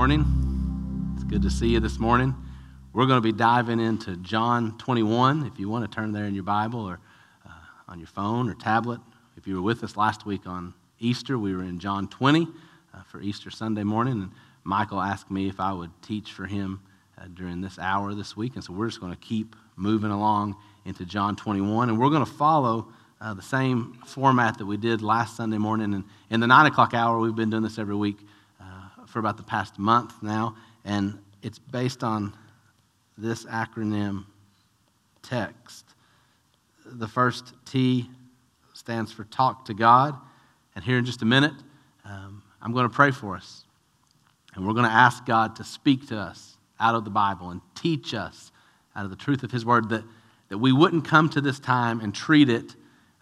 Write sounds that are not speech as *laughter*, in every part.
morning. It's good to see you this morning. We're going to be diving into John 21. If you want to turn there in your Bible or uh, on your phone or tablet. If you were with us last week on Easter, we were in John 20 uh, for Easter Sunday morning. And Michael asked me if I would teach for him uh, during this hour this week. And so we're just going to keep moving along into John 21. And we're going to follow uh, the same format that we did last Sunday morning. And in the 9 o'clock hour, we've been doing this every week for about the past month now, and it's based on this acronym text. The first T stands for Talk to God, and here in just a minute, um, I'm going to pray for us. And we're going to ask God to speak to us out of the Bible and teach us out of the truth of His Word that, that we wouldn't come to this time and treat it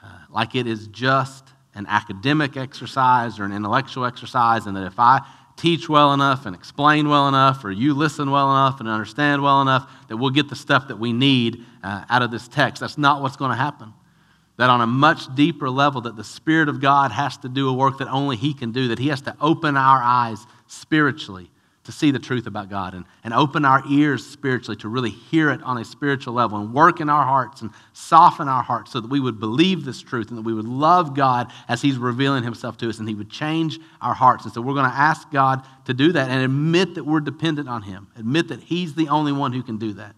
uh, like it is just an academic exercise or an intellectual exercise, and that if I teach well enough and explain well enough, or you listen well enough and understand well enough, that we'll get the stuff that we need uh, out of this text. That's not what's going to happen. That on a much deeper level, that the Spirit of God has to do a work that only He can do, that He has to open our eyes spiritually to see the truth about God and, and open our ears spiritually to really hear it on a spiritual level and work in our hearts and soften our hearts so that we would believe this truth and that we would love God as He's revealing Himself to us and He would change our hearts. And so we're going to ask God to do that and admit that we're dependent on Him, admit that He's the only one who can do that.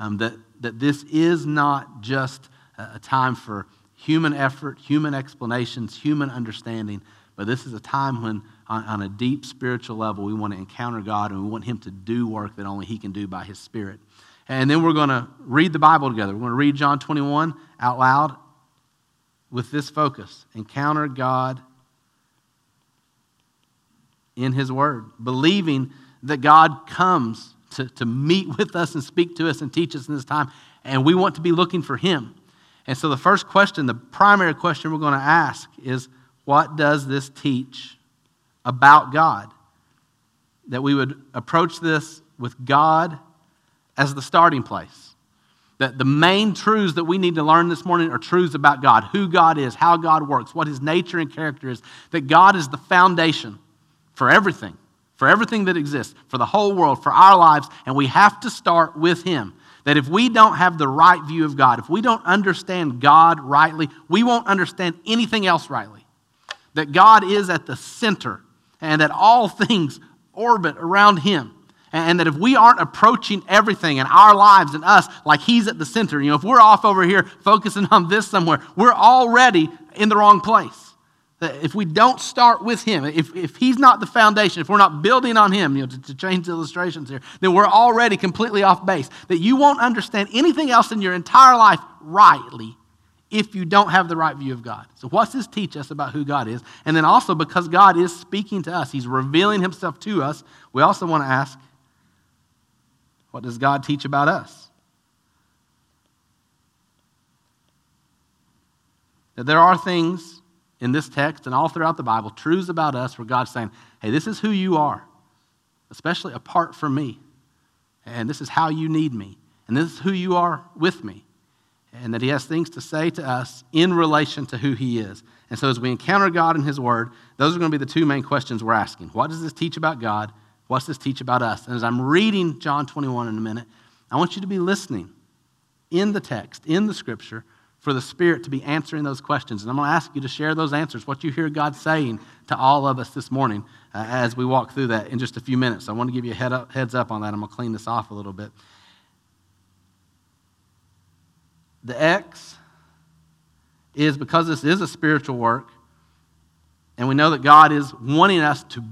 Um, that, that this is not just a time for human effort, human explanations, human understanding, but this is a time when on, on a deep spiritual level, we want to encounter God and we want Him to do work that only He can do by His Spirit. And then we're going to read the Bible together. We're going to read John 21 out loud with this focus encounter God in His Word, believing that God comes to, to meet with us and speak to us and teach us in this time. And we want to be looking for Him. And so the first question, the primary question we're going to ask is what does this teach about God. That we would approach this with God as the starting place. That the main truths that we need to learn this morning are truths about God who God is, how God works, what his nature and character is. That God is the foundation for everything, for everything that exists, for the whole world, for our lives, and we have to start with him. That if we don't have the right view of God, if we don't understand God rightly, we won't understand anything else rightly. That God is at the center and that all things orbit around him. And that if we aren't approaching everything in our lives and us like he's at the center, you know, if we're off over here focusing on this somewhere, we're already in the wrong place. If we don't start with him, if, if he's not the foundation, if we're not building on him, you know, to, to change illustrations here, then we're already completely off base. That you won't understand anything else in your entire life rightly if you don't have the right view of God. So, what's this teach us about who God is? And then also, because God is speaking to us, He's revealing Himself to us, we also want to ask, what does God teach about us? That there are things in this text and all throughout the Bible, truths about us where God's saying, hey, this is who you are, especially apart from me. And this is how you need me. And this is who you are with me and that he has things to say to us in relation to who he is. And so, as we encounter God in his word, those are going to be the two main questions we're asking. What does this teach about God? What's this teach about us? And as I'm reading John 21 in a minute, I want you to be listening in the text, in the scripture, for the Spirit to be answering those questions. And I'm going to ask you to share those answers, what you hear God saying to all of us this morning uh, as we walk through that in just a few minutes. So I want to give you a head up, heads up on that. I'm going to clean this off a little bit. The X is because this is a spiritual work, and we know that God is wanting us to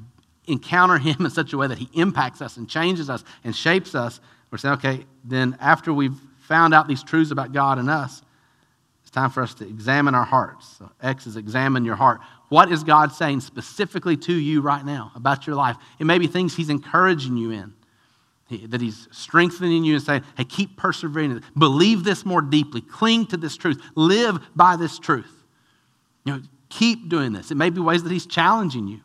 encounter Him in such a way that He impacts us and changes us and shapes us. We're saying, okay, then after we've found out these truths about God and us, it's time for us to examine our hearts. So X is examine your heart. What is God saying specifically to you right now about your life? It may be things He's encouraging you in that he's strengthening you and saying, hey, keep persevering. Believe this more deeply. Cling to this truth. Live by this truth. You know, keep doing this. It may be ways that he's challenging you.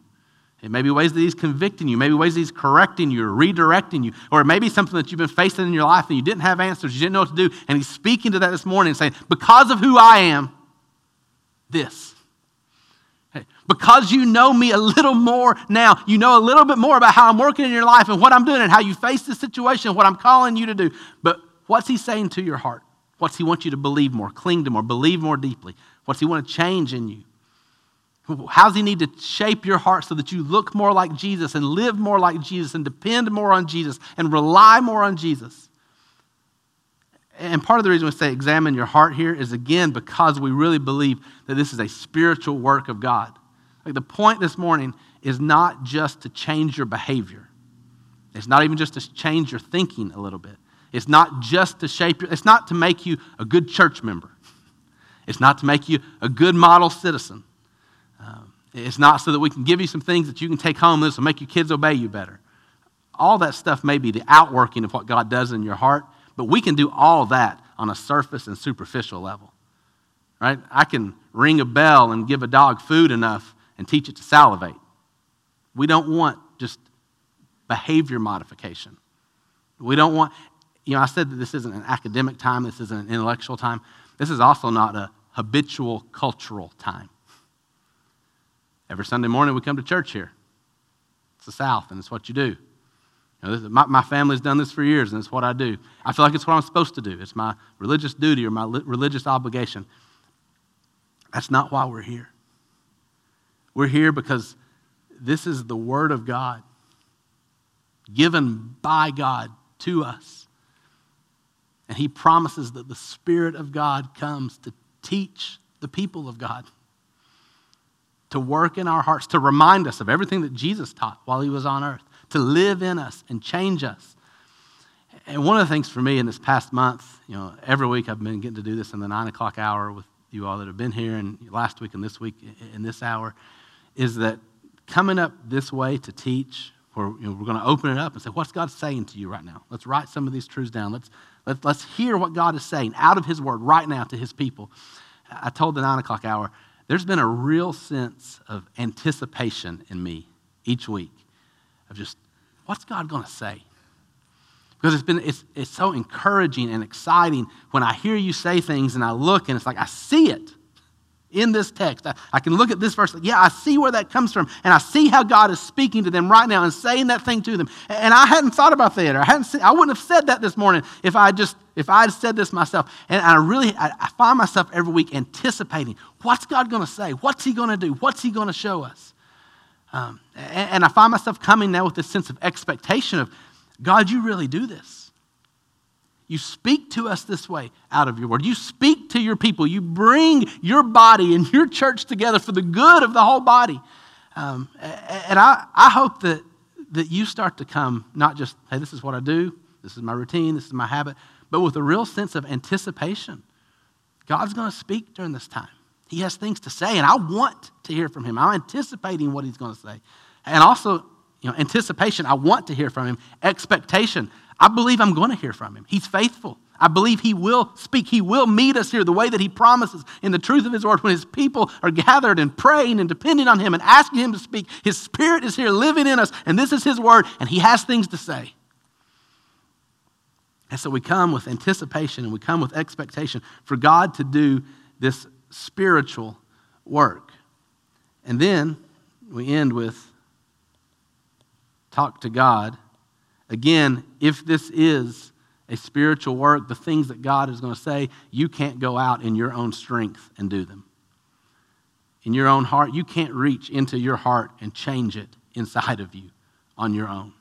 It may be ways that he's convicting you. Maybe ways that he's correcting you or redirecting you. Or it may be something that you've been facing in your life and you didn't have answers. You didn't know what to do. And he's speaking to that this morning and saying, because of who I am, this. Because you know me a little more now, you know a little bit more about how I'm working in your life and what I'm doing and how you face the situation, what I'm calling you to do. But what's he saying to your heart? What's he want you to believe more, cling to more, believe more deeply? What's he want to change in you? How does he need to shape your heart so that you look more like Jesus and live more like Jesus and depend more on Jesus and rely more on Jesus? And part of the reason we say examine your heart here is again because we really believe that this is a spiritual work of God. Like the point this morning is not just to change your behavior. It's not even just to change your thinking a little bit. It's not just to shape your, it's not to make you a good church member. It's not to make you a good model citizen. Um, it's not so that we can give you some things that you can take home. This will make your kids obey you better. All that stuff may be the outworking of what God does in your heart, but we can do all that on a surface and superficial level. Right? I can ring a bell and give a dog food enough and teach it to salivate. We don't want just behavior modification. We don't want, you know, I said that this isn't an academic time, this isn't an intellectual time. This is also not a habitual cultural time. Every Sunday morning we come to church here. It's the South, and it's what you do. You know, my, my family's done this for years, and it's what I do. I feel like it's what I'm supposed to do. It's my religious duty or my li- religious obligation. That's not why we're here. We're here because this is the Word of God given by God to us. And He promises that the Spirit of God comes to teach the people of God to work in our hearts, to remind us of everything that Jesus taught while he was on earth, to live in us and change us. And one of the things for me in this past month, you know, every week I've been getting to do this in the nine o'clock hour with you all that have been here, and last week and this week in this hour, is that coming up this way to teach, where you know, we're going to open it up and say, What's God saying to you right now? Let's write some of these truths down. Let's, let, let's hear what God is saying out of His Word right now to His people. I told the nine o'clock hour, there's been a real sense of anticipation in me each week of just, what's God going to say? Because it's been it's, it's so encouraging and exciting when I hear you say things and I look and it's like I see it in this text. I, I can look at this verse, yeah, I see where that comes from, and I see how God is speaking to them right now and saying that thing to them. And I hadn't thought about that, or I hadn't. Seen, I wouldn't have said that this morning if I just if I had said this myself. And I really, I, I find myself every week anticipating what's God going to say, what's He going to do, what's He going to show us. Um, and, I find myself coming now with this sense of expectation of God, you really do this. You speak to us this way out of your word. You speak to your people. You bring your body and your church together for the good of the whole body. Um, and I, I hope that, that you start to come, not just, hey, this is what I do, this is my routine, this is my habit, but with a real sense of anticipation. God's going to speak during this time. He has things to say, and I want to hear from him. I'm anticipating what he's going to say. And also, you know, anticipation, I want to hear from him. Expectation, I believe I'm going to hear from him. He's faithful. I believe he will speak. He will meet us here the way that he promises in the truth of his word when his people are gathered and praying and depending on him and asking him to speak. His spirit is here living in us, and this is his word, and he has things to say. And so we come with anticipation and we come with expectation for God to do this spiritual work. And then we end with talk to God Again, if this is a spiritual work, the things that God is going to say, you can't go out in your own strength and do them. In your own heart, you can't reach into your heart and change it inside of you on your own.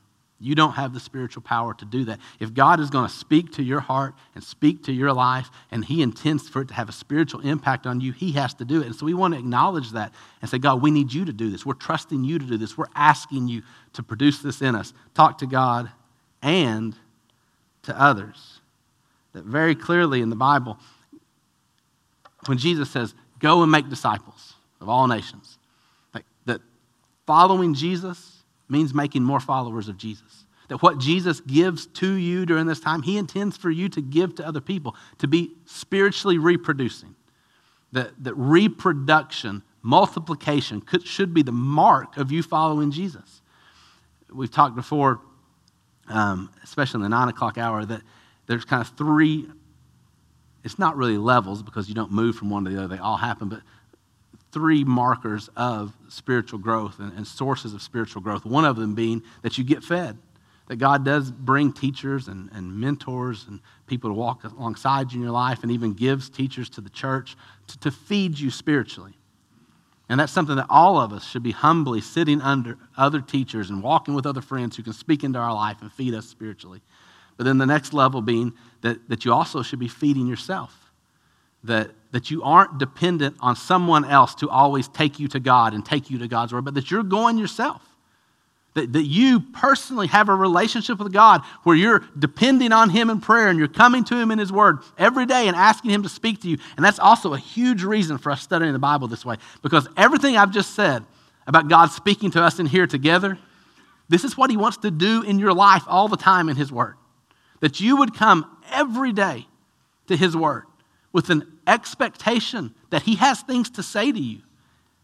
You don't have the spiritual power to do that. If God is going to speak to your heart and speak to your life, and He intends for it to have a spiritual impact on you, He has to do it. And so we want to acknowledge that and say, God, we need you to do this. We're trusting you to do this. We're asking you to produce this in us. Talk to God and to others. That very clearly in the Bible, when Jesus says, Go and make disciples of all nations, that following Jesus means making more followers of Jesus. That what Jesus gives to you during this time, he intends for you to give to other people, to be spiritually reproducing. That, that reproduction, multiplication could, should be the mark of you following Jesus. We've talked before, um, especially in the nine o'clock hour, that there's kind of three, it's not really levels because you don't move from one to the other, they all happen, but three markers of spiritual growth and, and sources of spiritual growth. One of them being that you get fed that God does bring teachers and, and mentors and people to walk alongside you in your life and even gives teachers to the church to, to feed you spiritually. And that's something that all of us should be humbly sitting under other teachers and walking with other friends who can speak into our life and feed us spiritually. But then the next level being that, that you also should be feeding yourself. That, that you aren't dependent on someone else to always take you to God and take you to God's word, but that you're going yourself. That, that you personally have a relationship with God where you're depending on Him in prayer and you're coming to Him in His Word every day and asking Him to speak to you. And that's also a huge reason for us studying the Bible this way because everything I've just said about God speaking to us in here together, this is what He wants to do in your life all the time in His Word. That you would come every day to His Word with an expectation that He has things to say to you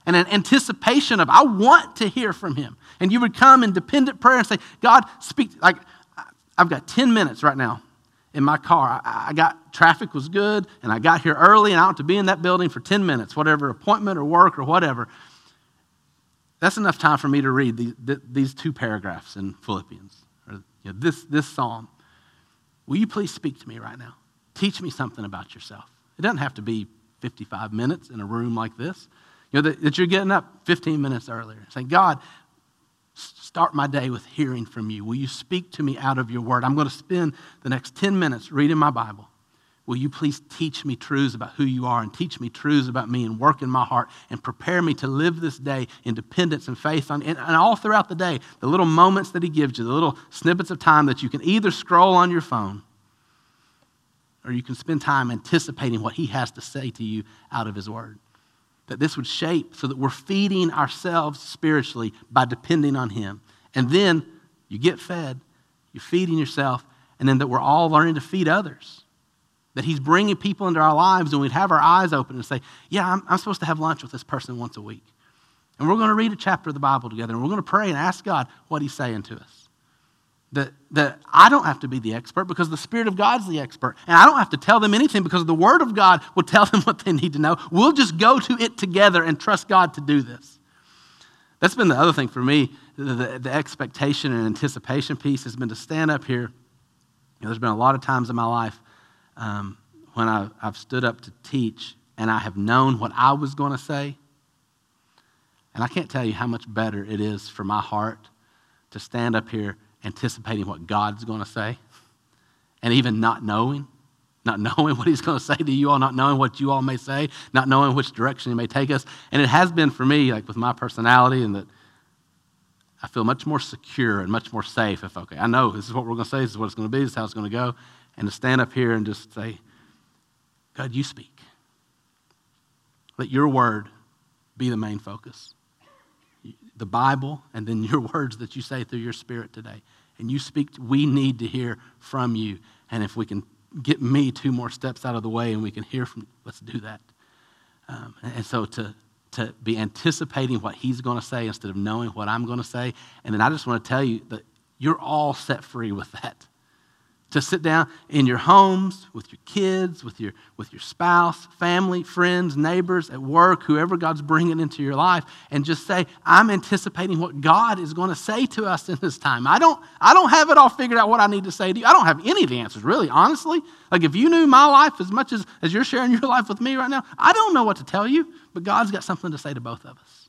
and an anticipation of, I want to hear from Him and you would come in dependent prayer and say, God, speak. Like, I've got 10 minutes right now in my car. I, I got traffic was good, and I got here early, and I want to be in that building for 10 minutes, whatever appointment or work or whatever. That's enough time for me to read these, these two paragraphs in Philippians, or you know, this, this psalm. Will you please speak to me right now? Teach me something about yourself. It doesn't have to be 55 minutes in a room like this. You know, that, that you're getting up 15 minutes earlier, saying, God, start my day with hearing from you. Will you speak to me out of your word? I'm going to spend the next 10 minutes reading my Bible. Will you please teach me truths about who you are and teach me truths about me and work in my heart and prepare me to live this day in dependence and faith on, and, and all throughout the day, the little moments that he gives you, the little snippets of time that you can either scroll on your phone or you can spend time anticipating what he has to say to you out of his word that this would shape so that we're feeding ourselves spiritually by depending on Him. And then you get fed, you're feeding yourself, and then that we're all learning to feed others. That He's bringing people into our lives and we'd have our eyes open and say, Yeah, I'm, I'm supposed to have lunch with this person once a week. And we're going to read a chapter of the Bible together and we're going to pray and ask God what He's saying to us that, that I don't have to be the expert because the Spirit of God's the expert. And I don't have to tell them anything because the Word of God will tell them *laughs* what they need to know. We'll just go to it together and trust God to do this. That's been the other thing for me. The, the, the expectation and anticipation piece has been to stand up here. You know, there's been a lot of times in my life um, when I, I've stood up to teach and I have known what I was going to say. And I can't tell you how much better it is for my heart to stand up here anticipating what God's going to say and even not knowing, not knowing *laughs* what He's going to say to you all, not knowing what you all may say, not knowing which direction He may take us. And it has been for me, like with my personality, and that I feel much more secure and much more safe if, okay, I know this is what we're going to say, this is what it's going to be, this is how it's going to go. And to stand up here and just say, God, you speak. Let your word be the main focus the Bible and then *laughs* your words that you say through your spirit today. And you speak, we need to hear from you. And if we can get me two more steps out of the way and we can hear from, let's do that. Um, and so to, to be anticipating what he's going to say instead of knowing what I'm going to say. And then I just want to tell you that you're all set free with that to sit down in your homes with your kids, with your, with your spouse, family, friends, neighbors, at work, whoever God's bringing into your life, and just say, I'm anticipating what God is going to say to us in this time. I don't, I don't have it all figured out what I need to say to you. I don't have any of the answers, really, honestly. Like if you knew my life as much as, as you're sharing your life with me right now, I don't know what to tell you, but God's got something to say to both of us.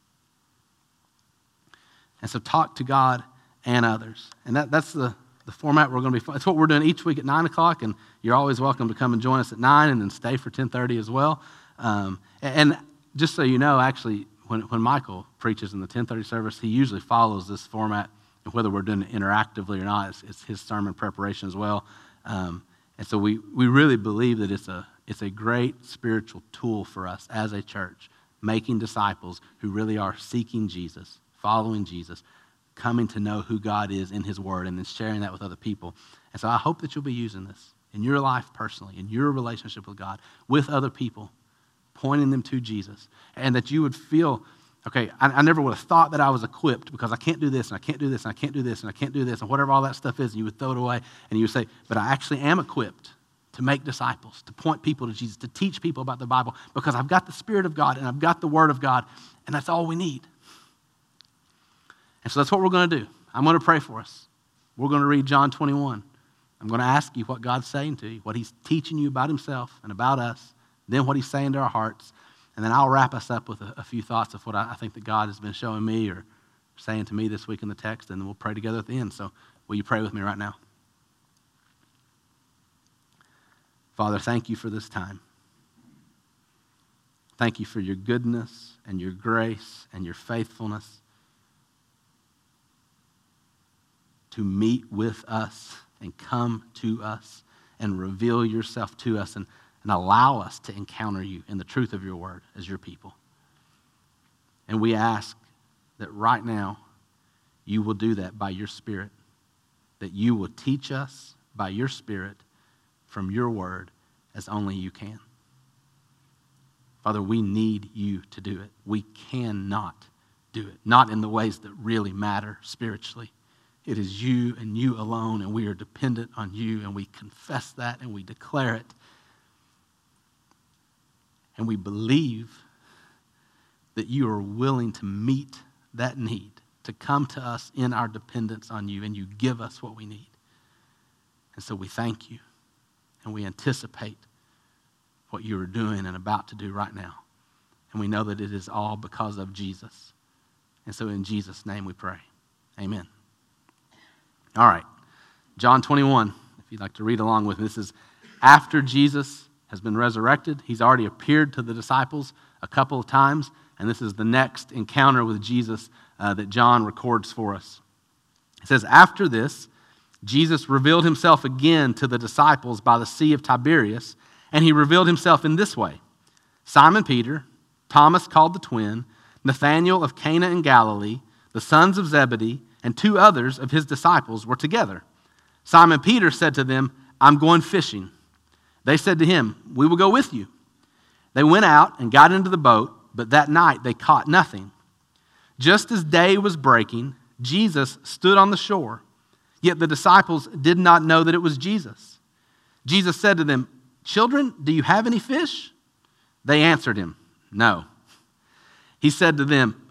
And so talk to God and others. And that, that's the the format we're going to be it's what we're doing each week at 9 o'clock and you're always welcome to come and join us at 9 and then stay for 10.30 as well. Um, and, just so you know actually when, when michael preaches in the 10.30 service he usually follows this format and whether we're doing it interactively or not it's, it's his sermon preparation as well. Um, and so we, we really believe that it's a, it's a great spiritual tool for us as a church making disciples who really are seeking jesus following jesus coming to know who God is in His Word and then sharing that with other people. And so I hope that you'll be using this in your life personally, in your relationship with God, with other people, pointing them to Jesus. And that you would feel, okay, I, I never would have thought that I was equipped because I can't do this and I can't do this and I can't do this and I can't do this and whatever all that stuff is. And you would throw it away and you would say, but I actually am equipped to make disciples, to point people to Jesus, to teach people about the Bible, because I've got the Spirit of God and I've got the Word of God, and that's all we need. And so that's what we're going to do. I'm going to pray for us. We're going to read John 21. I'm going to ask you what God's saying to you, what He's teaching you about Himself and about us, then what He's saying to our hearts, and then I'll wrap us up with a, a few thoughts of what I, I think that God has been showing me or saying to me this week in the text, and then we'll pray together at the end. So, will you pray with me right now? Father, thank you for this time. Thank you for your goodness and your grace and your faithfulness to meet with us and come to us and reveal yourself to us and, and allow us to encounter you in the truth of your word as your people. And we ask that right now you will do that by your Spirit, that you will teach us by your Spirit from your word as only you can. Father, we need you to do it. We cannot do it, not in the ways that really matter spiritually. It is you and you alone, and we are dependent on you, and we confess that and we declare it. And we believe that you are willing to meet that need, to come to us in our dependence on you, and you give us what we need. And so we thank you, and we anticipate what you are doing and about to do right now. And we know that it is all because of Jesus. And so in Jesus' name we pray. Amen. All right. John 21, if you'd like to read along with me. This is after Jesus has been resurrected. He's already appeared to the disciples a couple of times, and this is the next encounter with Jesus uh, that John records for us. It says, After this, Jesus revealed himself again to the disciples by the Sea of Tiberias, and he revealed himself in this way Simon Peter, Thomas called the twin, Nathanael of Cana in Galilee, the sons of Zebedee, and two others of his disciples were together. Simon Peter said to them, I'm going fishing. They said to him, We will go with you. They went out and got into the boat, but that night they caught nothing. Just as day was breaking, Jesus stood on the shore, yet the disciples did not know that it was Jesus. Jesus said to them, Children, do you have any fish? They answered him, No. He said to them,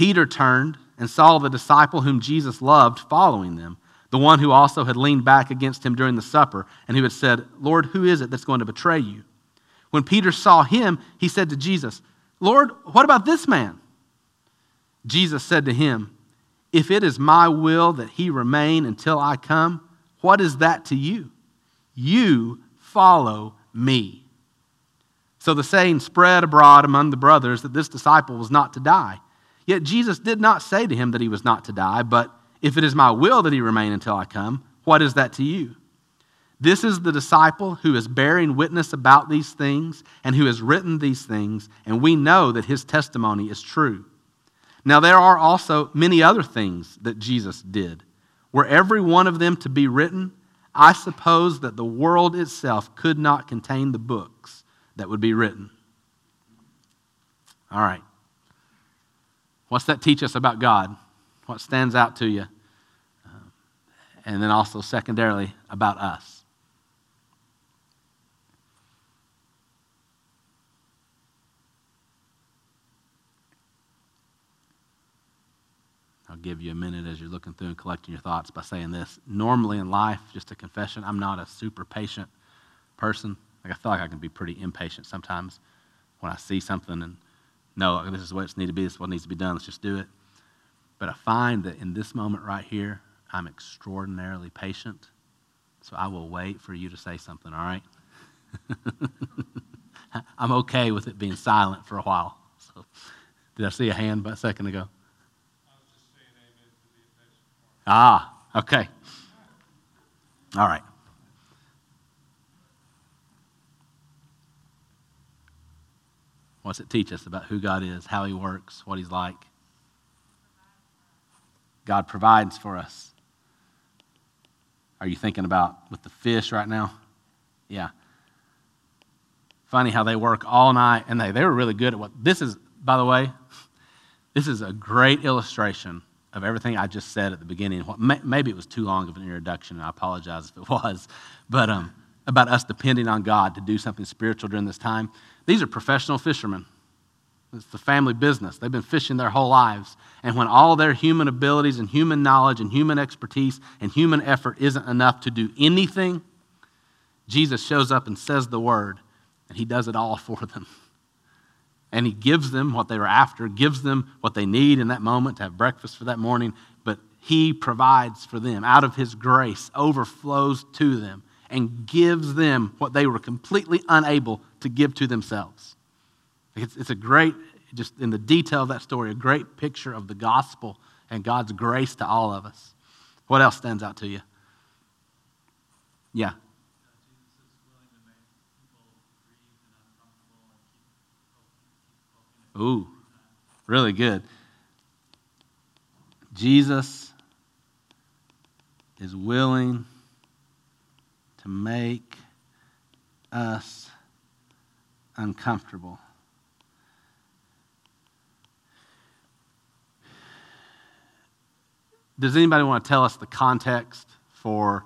Peter turned and saw the disciple whom Jesus loved following them, the one who also had leaned back against him during the supper and who had said, Lord, who is it that's going to betray you? When Peter saw him, he said to Jesus, Lord, what about this man? Jesus said to him, If it is my will that he remain until I come, what is that to you? You follow me. So the saying spread abroad among the brothers that this disciple was not to die. Yet Jesus did not say to him that he was not to die, but if it is my will that he remain until I come, what is that to you? This is the disciple who is bearing witness about these things and who has written these things, and we know that his testimony is true. Now, there are also many other things that Jesus did. Were every one of them to be written, I suppose that the world itself could not contain the books that would be written. All right. What's that teach us about God? What stands out to you? Uh, and then also, secondarily, about us. I'll give you a minute as you're looking through and collecting your thoughts by saying this. Normally in life, just a confession, I'm not a super patient person. Like I feel like I can be pretty impatient sometimes when I see something and no, this is what needs to be, this is what needs to be done, let's just do it. But I find that in this moment right here, I'm extraordinarily patient. So I will wait for you to say something, all right? *laughs* I'm okay with it being silent for a while. So, did I see a hand a second ago? Ah, okay. All right. What's it teach us about who God is, how He works, what He's like? God provides for us. Are you thinking about with the fish right now? Yeah. Funny how they work all night, and they, they were really good at what this is, by the way, *laughs* this is a great illustration of everything I just said at the beginning. Maybe it was too long of an introduction, and I apologize if it *laughs* was, but um, about us depending on God to do something spiritual during this time. These are professional fishermen. It's the family business. They've been fishing their whole lives. And when all their human abilities and human knowledge and human expertise and human effort isn't enough to do anything, Jesus shows up and says the word, and he does it all *laughs* for them and he gives them what they were after, gives them what they need in that moment to have breakfast for that morning, but he provides for them. Out of his grace, overflows to them and gives them what they were completely unable to give to themselves. It's, it's a great, just in the detail of that story, a great picture of the gospel and God's grace to all of us. What else stands out to you? Yeah. Ooh, really good. Jesus is willing to make us uncomfortable. Does anybody want to tell us the context for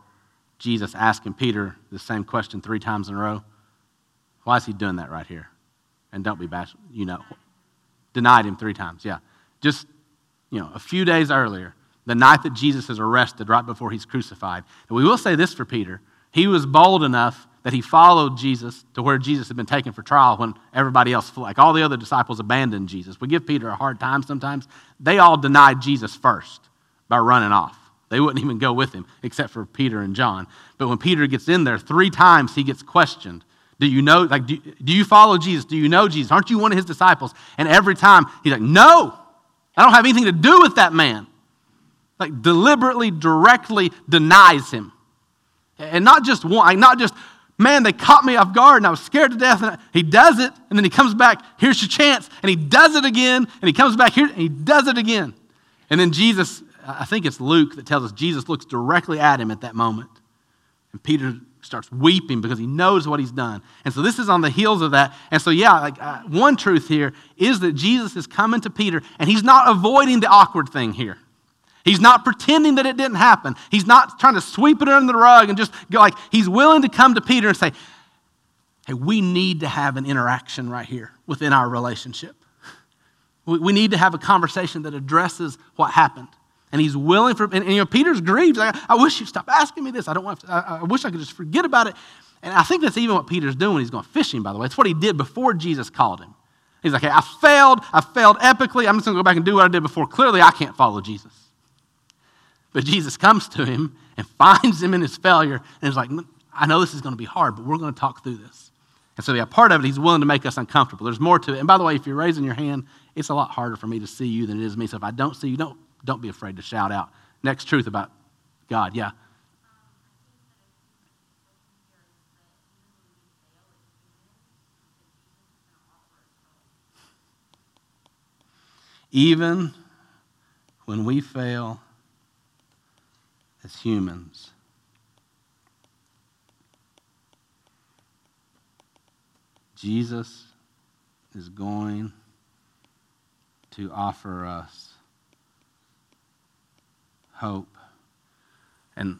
Jesus asking Peter the same question three times in a row? Why is he doing that right here? And don't be bashful, you know. Denied him three times, yeah. Just, you know, a few days earlier, the night that Jesus is arrested, right before he's crucified. And we will say this for Peter he was bold enough that he followed Jesus to where Jesus had been taken for trial when everybody else, like all the other disciples, abandoned Jesus. We give Peter a hard time sometimes. They all denied Jesus first by running off. They wouldn't even go with him, except for Peter and John. But when Peter gets in there, three times he gets questioned do you know, like, do, do you follow Jesus? Do you know Jesus? Aren't you one of his disciples? And every time he's like, No, I don't have anything to do with that man. Like, deliberately, directly denies him. And not just one, like, not just, man, they caught me off guard and I was scared to death. And he does it, and then he comes back, here's your chance. And he does it again, and he comes back here, and he does it again. And then Jesus, I think it's Luke that tells us Jesus looks directly at him at that moment. And Peter starts weeping because he knows what he's done. And so this is on the heels of that. And so, yeah, like uh, one truth here is that Jesus is coming to Peter and he's not avoiding the awkward thing here. He's not pretending that it didn't happen. He's not trying to sweep it under the rug and just go like, he's willing to come to Peter and say, hey, we need to have an interaction right here within our relationship. We, need to have a conversation that addresses what happened. And he's willing for, and, and you know, Peter's grieved. Like, I wish you'd stop asking me this. I don't want to, I, I wish I could just forget about it. And I think that's even what Peter's doing when he's going fishing, by the way. It's what he did before Jesus called him. He's like, hey, I failed. I failed epically. I'm just going to go back and do what I did before. Clearly, I can't follow Jesus. But Jesus comes to him and *laughs* finds him in his failure and is like, I know this is going to be hard, but we're going to talk through this. And so, yeah, part of it, he's willing to make us uncomfortable. There's more to it. And by the way, if you're raising your hand, it's a lot harder for me to see you than it is me. So if I don't see you, don't, don't be afraid to shout out. Next truth about God, yeah. Even when we fail as humans, Jesus is going to offer us hope. And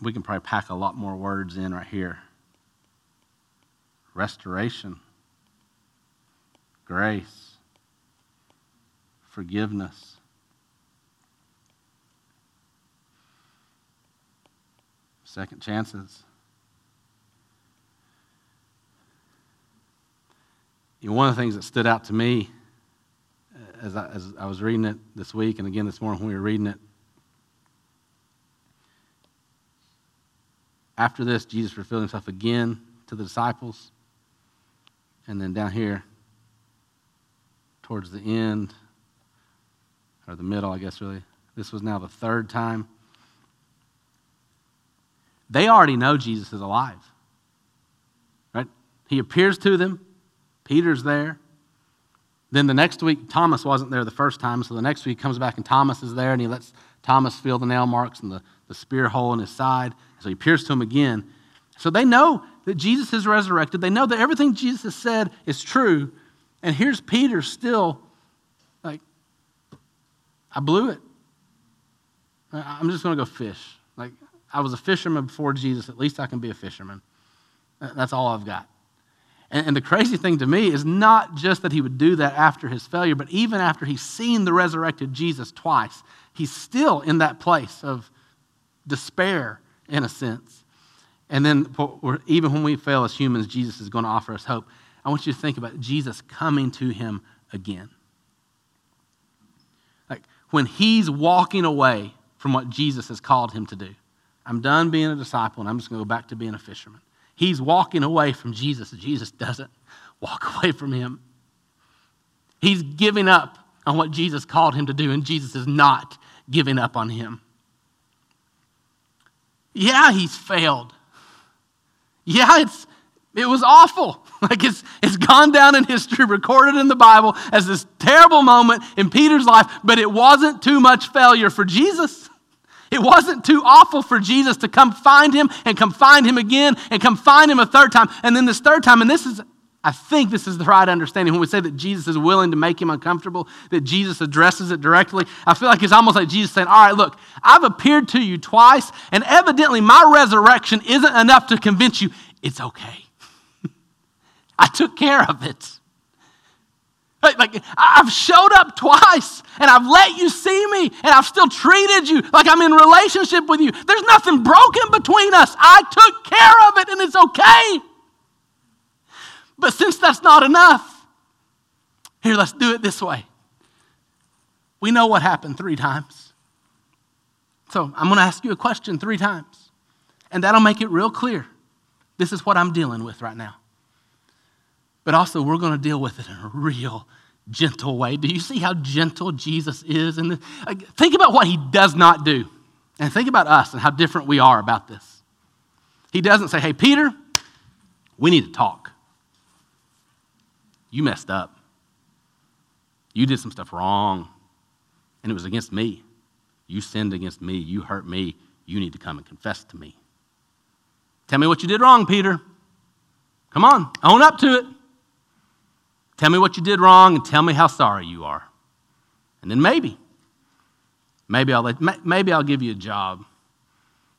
we can probably pack a lot more words in right here restoration, grace, forgiveness. Second chances. You know, one of the things that stood out to me uh, as I, as I was reading it this week and again this morning when we were reading it. After this, Jesus revealed himself again to the disciples. And then down here, towards the end, or the middle, I guess, really, this was now the third time. They already know Jesus is alive. Right? He appears to them. Peter's there. Then the next week, Thomas wasn't there the first time, so the next week comes back and Thomas is there and he lets Thomas feel the nail marks and the, the spear hole in his side. So he appears to him again. So they know that Jesus is resurrected. They know that everything Jesus has said is true. And here's Peter still like, I blew it. I'm just going to go fish. Like, I was a fisherman before Jesus. At least I can be a fisherman. That's all I've got. And, and the crazy thing to me is not just that he would do that after his failure, but even after he's seen the resurrected Jesus twice, he's still in that place of despair, in a sense. And then, even when we fail as humans, Jesus is going to offer us hope. I want you to think about Jesus coming to him again. Like when he's walking away from what Jesus has called him to do. I'm done being a disciple and I'm just going to go back to being a fisherman. He's walking away from Jesus. Jesus doesn't walk *laughs* away from him. He's giving up on what Jesus called him to do, and Jesus is not giving up on him. Yeah, he's failed. Yeah, it's, it was awful. *laughs* Like it's, it's gone down in history, recorded in the Bible as this terrible moment in Peter's life, but it wasn't too much failure for Jesus. It wasn't too awful for Jesus to come find him and come find him again and come find him a third time. And then this third time, and this is, I think this is the right understanding when we say that Jesus is willing to make him uncomfortable, that Jesus addresses it directly. I feel like it's almost like Jesus saying, All right, look, I've appeared to you twice, and evidently my resurrection isn't enough to convince you it's okay. *laughs* I took care of it. Like, I've showed up twice and I've let you see me and I've still treated you like I'm in relationship with you. There's nothing broken between us. I took care of it and it's okay. But since that's not enough, here, let's do it this way. We know what happened three times. So I'm going to ask you a question three times, and that'll make it real clear. This is what I'm dealing with right now. But also, we're going to deal with it in a real gentle way. Do you see how gentle Jesus is? And think about what he does not do. And think about us and how different we are about this. He doesn't say, hey, Peter, we need to talk. You messed up. You did some stuff wrong, and it was against me. You sinned against me. You hurt me. You need to come and confess to me. Tell me what you did wrong, Peter. Come on, own up to it. Tell me what you did wrong and tell me how sorry you are. And then maybe, maybe I'll, let, maybe I'll give you a job.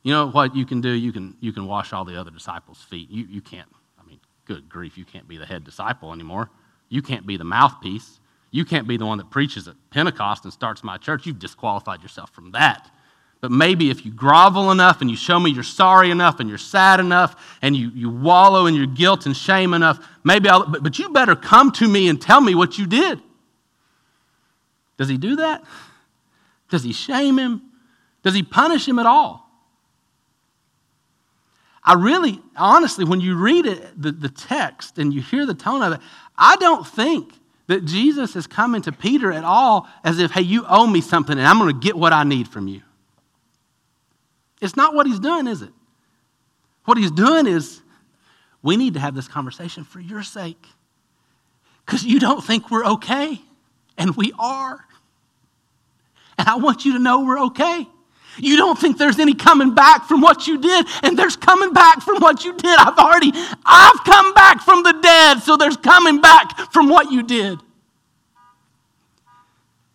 You know what you can do? You can, you can wash all the other disciples' feet. You, you can't. I mean, good grief, you can't be the head disciple anymore. You can't be the mouthpiece. You can't be the one that preaches at Pentecost and starts my church. You've disqualified yourself from that. But maybe if you grovel enough and you show me you're sorry enough and you're sad enough and you, you wallow in your guilt and shame enough, maybe I'll, but, but you better come to me and tell me what you did. Does he do that? Does he shame him? Does he punish him at all? I really, honestly, when you read it, the, the text and you hear the tone of it, I don't think that Jesus is coming to Peter at all as if, hey, you owe me something and I'm going to get what I need from you. It's not what he's doing, is it? What he's doing is, we need to have this conversation for your sake. Because you don't think we're okay, and we are. And I want you to know we're okay. You don't think there's any coming back from what you did, and there's coming back from what you did. I've already, I've come back from the dead, so there's coming back from what you did.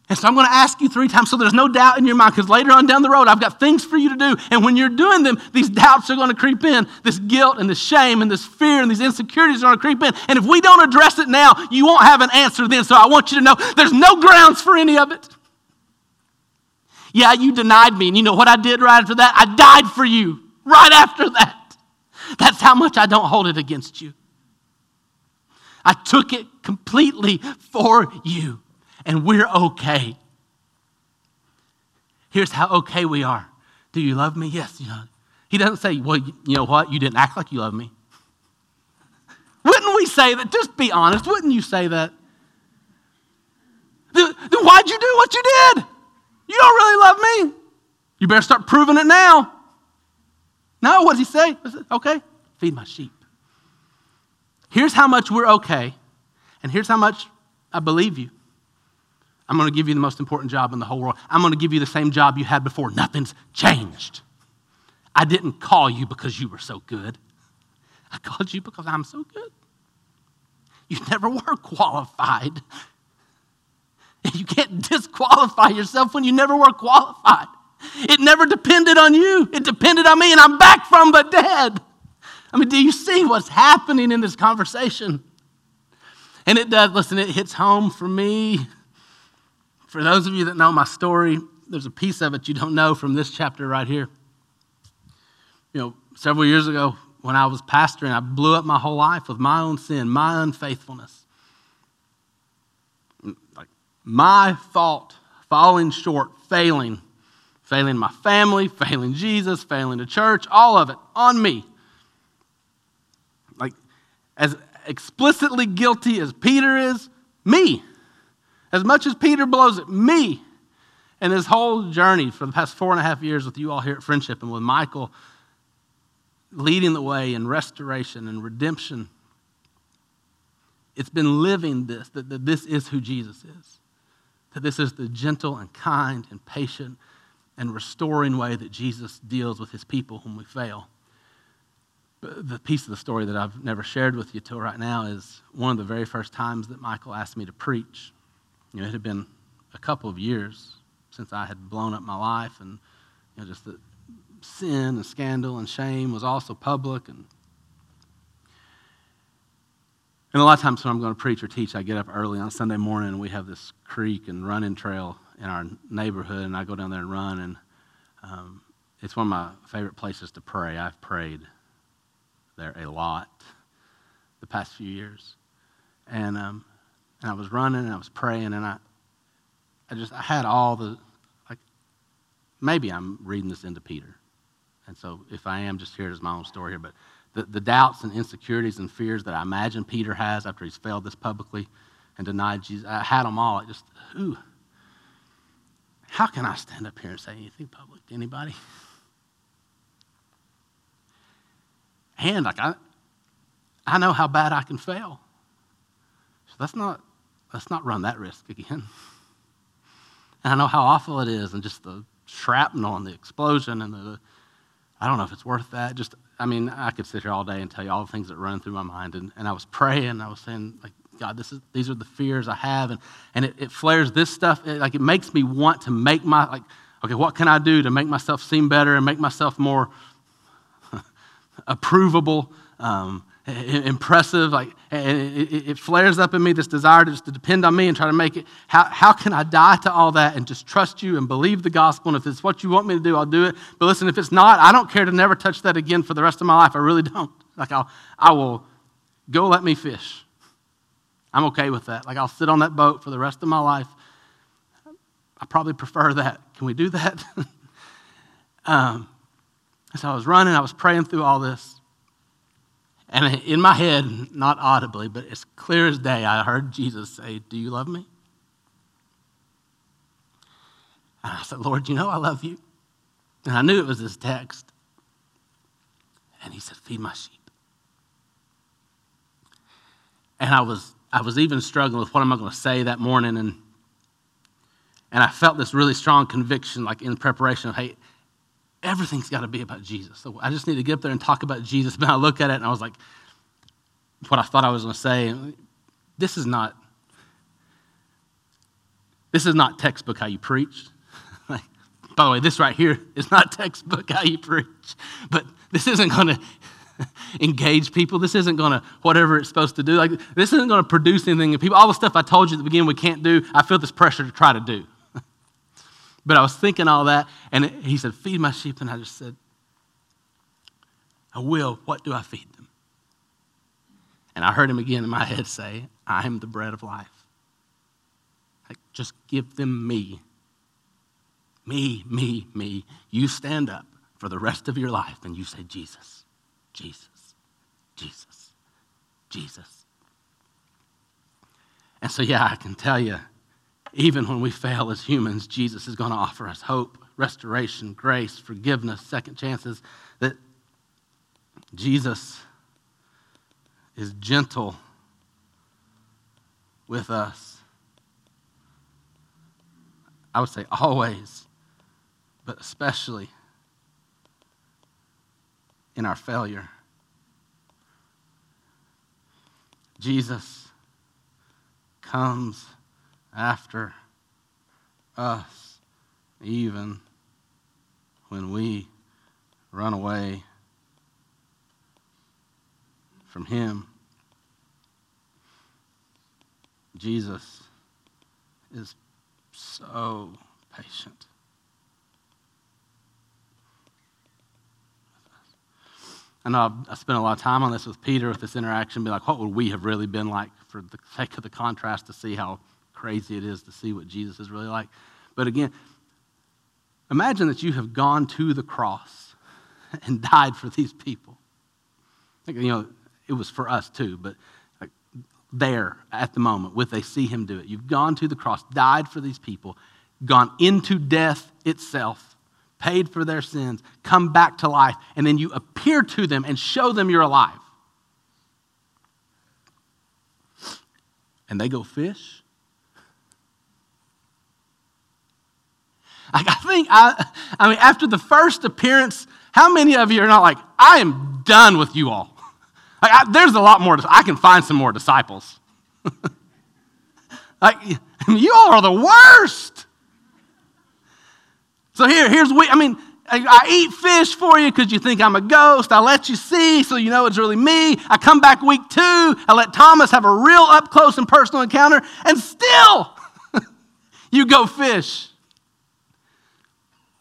And so I'm going to ask you three times so there's no doubt in your mind because later on down the road, I've got things for you to do. And when you're doing them, these doubts are going to creep in. This guilt and this shame and this fear and these insecurities are going to creep in. And if we don't address it now, you won't have an answer then. So I want you to know there's no grounds for any of it. Yeah, you denied me. And you know what I did right after that? I died for you right after that. That's how much I don't hold it against you. I took it completely for you and we're okay. Here's how okay we are. Do you love me? Yes. You know. He doesn't say, well, you know what? You didn't act like you love me. Wouldn't we say that? Just be honest. Wouldn't you say that? Then why'd you do what you did? You don't really love me. You better start proving it now. No, what does he say? Okay, feed my sheep. Here's how much we're okay, and here's how much I believe you. I'm going to give you the most important job in the whole world. I'm going to give you the same job you had before. Nothing's changed. I didn't call you because you were so good. I called you because I'm so good. You never were qualified. You can't disqualify yourself when you never were qualified. It never depended on you, it depended on me, and I'm back from the dead. I mean, do you see what's happening in this conversation? And it does, listen, it hits home for me for those of you that know my story, there's a piece of it you don't know from this chapter right here. You know, several years ago when I was pastoring, I blew up my whole life with my own sin, my unfaithfulness. Like my fault, falling short, failing, failing my family, failing Jesus, failing the church, all of it on me. Like as explicitly guilty as Peter is, me. As much as Peter blows it, me. And this whole journey for the past four and a half years with you all here at Friendship and with Michael leading the way in restoration and redemption, it's been living this, that, that this is who Jesus is. That this is the gentle and kind and patient and restoring way that Jesus deals with his people when we fail. But the piece of the story that I've never shared with you till right now is one of the very first times that Michael asked me to preach. You know, it had been a couple of years since I had blown up my life, and you know, just the sin and scandal and shame was also public. And, and a lot of times when I'm going to preach or teach, I get up early on Sunday morning, and we have this creek and running trail in our neighborhood, and I go down there and run, and um, it's one of my favorite places to pray. I've prayed there a lot the past few years, and um, and I was running and I was praying and I, I just I had all the like maybe I'm reading this into Peter. And so if I am, just hear it as my own story here. But the, the doubts and insecurities and fears that I imagine Peter has after he's failed this publicly and denied Jesus, I had them all. I just, ooh, how can I stand up here and say anything public to anybody? And like I, I know how bad I can fail. So let's not let's not run that risk again. And I know how awful it is, and just the shrapnel and the explosion, and the, I don't know if it's worth that. Just, I mean, I could sit here all day and tell you all the things that run through my mind. And, and I was praying, I was saying, like, God, this is, these are the fears I have. And, and it, it flares this stuff, it, like, it makes me want to make my, like, okay, what can I do to make myself seem better and make myself more *laughs* approvable? Um, impressive. Like it, flares up in me this desire to just to depend on me and try to make it. How, how can I die to all that and just trust you and believe the gospel? And if it's what you want me to do, I'll do it. But listen, if it's not, I don't care to never touch that again for the rest of my life. I really don't. Like I'll, I will go let me fish. I'm okay with that. Like I'll sit on that boat for the rest of my life. I probably prefer that. Can we do that? *laughs* um, so I was running, I was praying through all this. And in my head, not audibly, but as clear as day, I heard Jesus say, Do you love me? And I said, Lord, you know I love you. And I knew it was this text. And he said, Feed my sheep. And I was, I was even struggling with what am I going to say that morning. And, and I felt this really strong conviction, like in preparation of, hey, everything's got to be about Jesus. So I just need to get up there and talk about Jesus. *laughs* But I look at it and I was like, what I thought I was going to say, this is not, this is not textbook how you preach. *laughs* by the way, this right here is not textbook how you preach. But this isn't going *laughs* to engage people. This isn't going to whatever it's supposed to do. Like this isn't going to produce anything in people. All the stuff I told you at the beginning we can't do, I feel this pressure to try to do. But I was thinking all that, and he said, Feed my sheep. And I just said, I will. What do I feed them? And I heard him again in my head say, I am the bread of life. Like, just give them me. Me, me, me. You stand up for the rest of your life and you say, Jesus, Jesus, Jesus, Jesus. And so, yeah, I can tell you, even when we fail as humans, Jesus is going to offer us hope, restoration, grace, forgiveness, second chances. That Jesus is gentle with us. I would say always, but especially in our failure. Jesus comes after us, even when we run away from Him. Jesus is so patient. I know I spent a lot of time on this with Peter with this interaction, be like, what would we have really been like for the sake of the contrast to see how crazy it is to see what Jesus is really like. But again, imagine that you have gone to the cross *laughs* and died for these people. you know, it was for us too, but like there at the moment, with they see him do it. You've gone to the cross, died for these people, gone into death itself, paid for their sins, come back to life, and then you appear to them and show them you're alive. And they go fish Like, I think, I, I mean, after the first appearance, how many of you are not like, I am done with you all? *laughs* Like, I, there's a lot more, I can find some more disciples. *laughs* like, *laughs* you all are the worst. So here, here's we, I mean, I, eat fish for you because you think I'm a ghost. I let you see so you know it's really me. I come back week two. I let Thomas have a real up close and personal encounter, and still you go fish.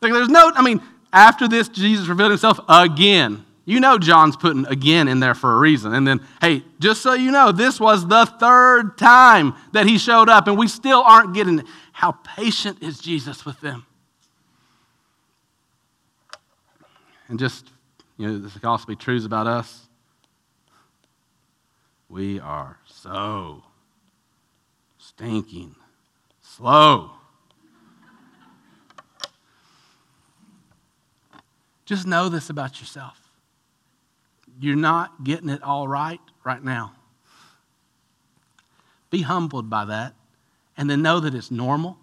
Like there's no, I mean, after this, Jesus revealed himself again. You know, John's putting again in there for a reason. And then, hey, just so you know, this was the third time that he showed up, and we still aren't getting it. How patient is Jesus with them? And just, you know, this could also be truths about us. We are so stinking slow. Just know this about yourself. You're not getting it all right right now. Be humbled by that, and then know that it's normal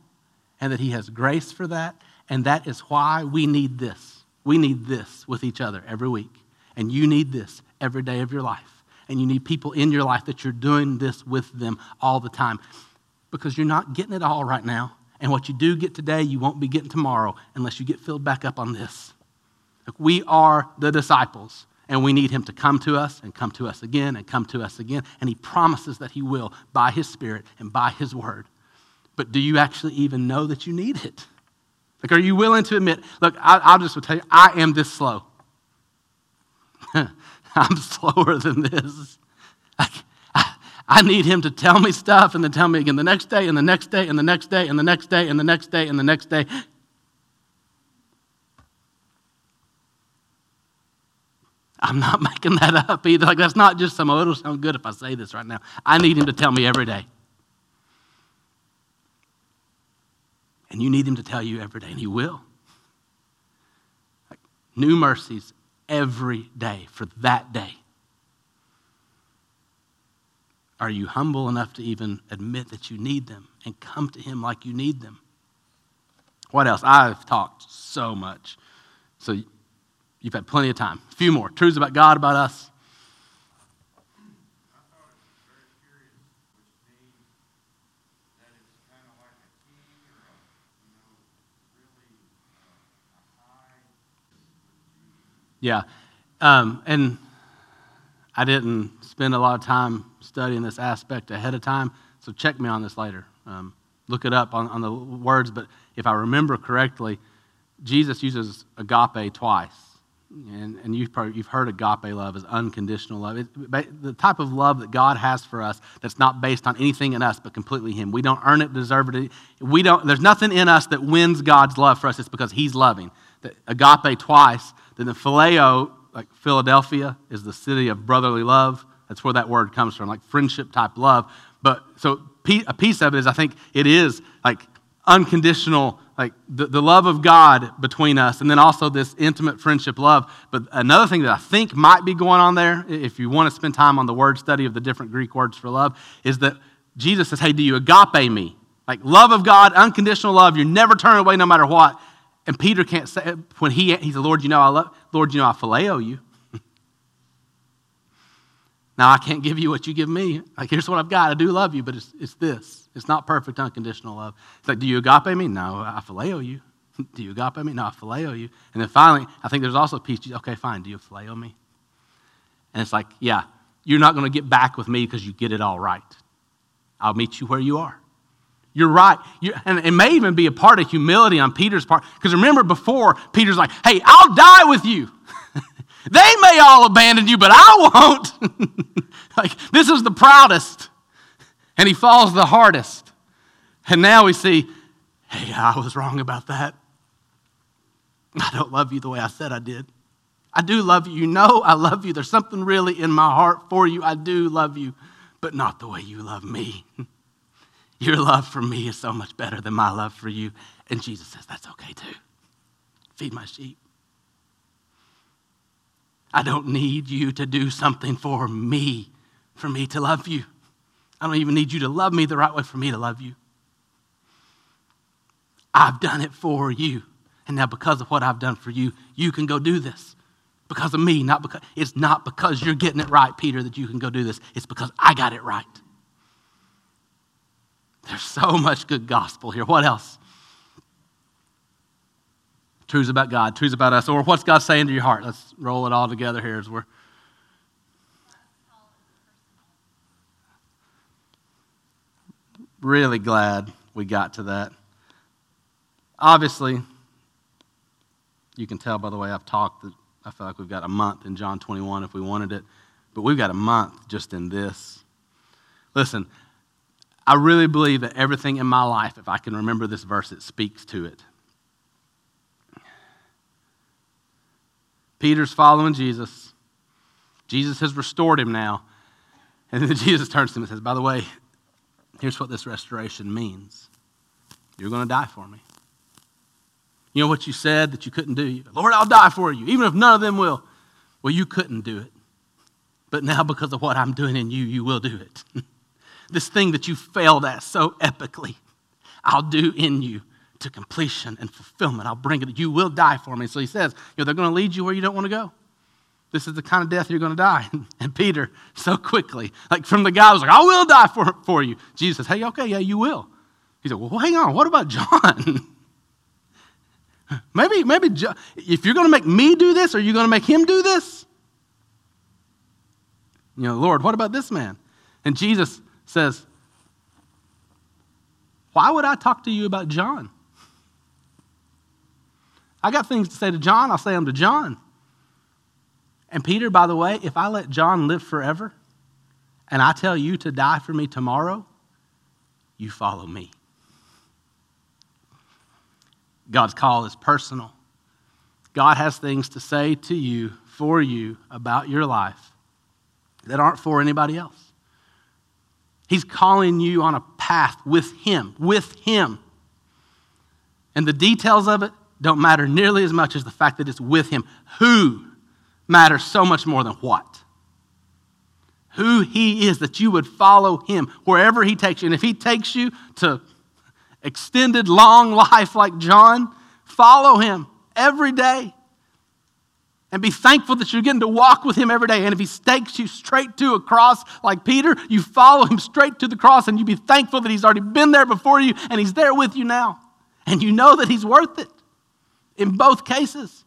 and that He has grace for that, and that is why we need this. We need this with each other every week, and you need this every day of your life. And you need people in your life that you're doing this with them all the time because you're not getting it all right now. And what you do get today, you won't be getting tomorrow unless you get filled back up on this. We are the disciples, And we need him to come to us and come to us again and come to us again. And he promises that he will by his Spirit and by his word. But do you actually even know that you need it? Like, are you willing to admit, look, I, will just tell you, I am this slow. *laughs* I'm slower than this. I, I, I need him to tell me stuff and then tell me again the next day and the next day and the next day and the next day and the next day and the next day. I'm not *laughs* making that up either. Like, that's not just some, oh, it'll sound good if I say this right now. I need him to tell me every day. And you need him to tell you every day, and he will. Like, new mercies every day for that day. Are you humble enough to even admit that you need them and come to him like you need them? What else? I've talked so much. So You've had plenty of time. A few more. Truths about God, about us. Yeah. Um, and I didn't spend a lot of time studying this aspect ahead of time, so check me on this later. Um, look it up on, on the words, but if I remember correctly, Jesus uses agape twice and, and you've, probably, you've heard agape love is unconditional love. It, the type of love that God has for us that's not based on anything in us but completely Him. We don't earn it, deserve it. We don't, there's nothing in us that wins God's love for us. It's because He's loving. The agape twice, then the phileo, like Philadelphia, is the city of brotherly love. That's where that word comes from, like friendship type love. But so a piece of it is I think it is like unconditional like the, the love of God between us, and then also this intimate friendship love. But another thing that I think might be going on there, if you want to spend time on the word study of the different Greek words for love, is that Jesus says, Hey, do you agape me? Like love of God, unconditional love, you're never turning away no matter what. And Peter can't say, when he, he's the Lord, you know, I love, Lord, you know, I phileo you. *laughs* now, I can't give you what you give me. Like, here's what I've got. I do love you, but it's, it's this. It's not perfect unconditional love. It's like, do you agape me? No, I phileo you. *laughs* do you agape me? No, I phileo you. And then finally, I think there's also a piece, okay, fine, do you phileo me? And it's like, yeah, you're not going to get back with me because you get it all right. I'll meet you where you are. You're right. You're, and it may even be a part of humility on Peter's part. Because remember before, Peter's like, hey, I'll die with you. *laughs* they may all abandon you, but I won't. *laughs* like, this is the proudest and he falls the hardest. And now we see, hey, I was wrong about that. I don't love you the way I said I did. I do love you. You know I love you. There's something really in my heart for you. I do love you, but not the way you love me. *laughs* Your love for me is so much better than my love for you. And Jesus says, that's okay too. Feed my sheep. I don't need you to do something for me, for me to love you. I don't even need you to love me the right way for me to love you. I've done it for you. And now, because of what I've done for you, you can go do this. Because of me, not because it's not because you're getting it right, Peter, that you can go do this. It's because I got it right. There's so much good gospel here. What else? Truths about God, truths about us, or what's God saying to your heart? Let's roll it all together here as we're really glad we got to that. Obviously, you can tell by the way I've talked that I feel like we've got a month in John 21 if we wanted it, but we've got a month just in this. Listen, I really believe that everything in my life, if I can remember this verse, it speaks to it. Peter's following Jesus. Jesus has restored him now. And then *laughs* Jesus turns to him and says, By the way, Here's what this restoration means you're going to die for me. You know what you said that you couldn't do? Lord, I'll die for you, even if none of them will. Well, you couldn't do it. But now, because of what I'm doing in you, you will do it. *laughs* this thing that you failed at so epically, I'll do in you to completion and fulfillment. I'll bring it. You will die for me. So he says, you know, they're going to lead you where you don't want to go. This is the kind of death you're going to die. *laughs* And Peter, so quickly, like from the guy was like, I will die for, for you. Jesus says, Hey, okay, yeah, you will. He said, Well, hang on, what about John? *laughs* maybe, maybe if you're going to make me do this, are you going to make him do this? You know, Lord, what about this man? And Jesus says, Why would I talk to you about John? I got things to say to John, I'll say them to John. And Peter, by the way, if I let John live forever and I tell you to die for me tomorrow, you follow me. God's call is personal. God has things to say to you, for you, about your life that aren't for anybody else. He's calling you on a path with Him, with Him. And the details of it don't matter nearly as much as the fact that it's with Him. Who matters so much more than what. Who He is, that you would follow Him wherever He takes you. And if He takes you to extended, long life like John, follow Him every day and be thankful that you're getting to walk with him every day. And if he stakes you straight to a cross like Peter, you follow him straight to the cross and you be thankful that he's already been there before you and he's there with you now. And you know that he's worth it in both cases.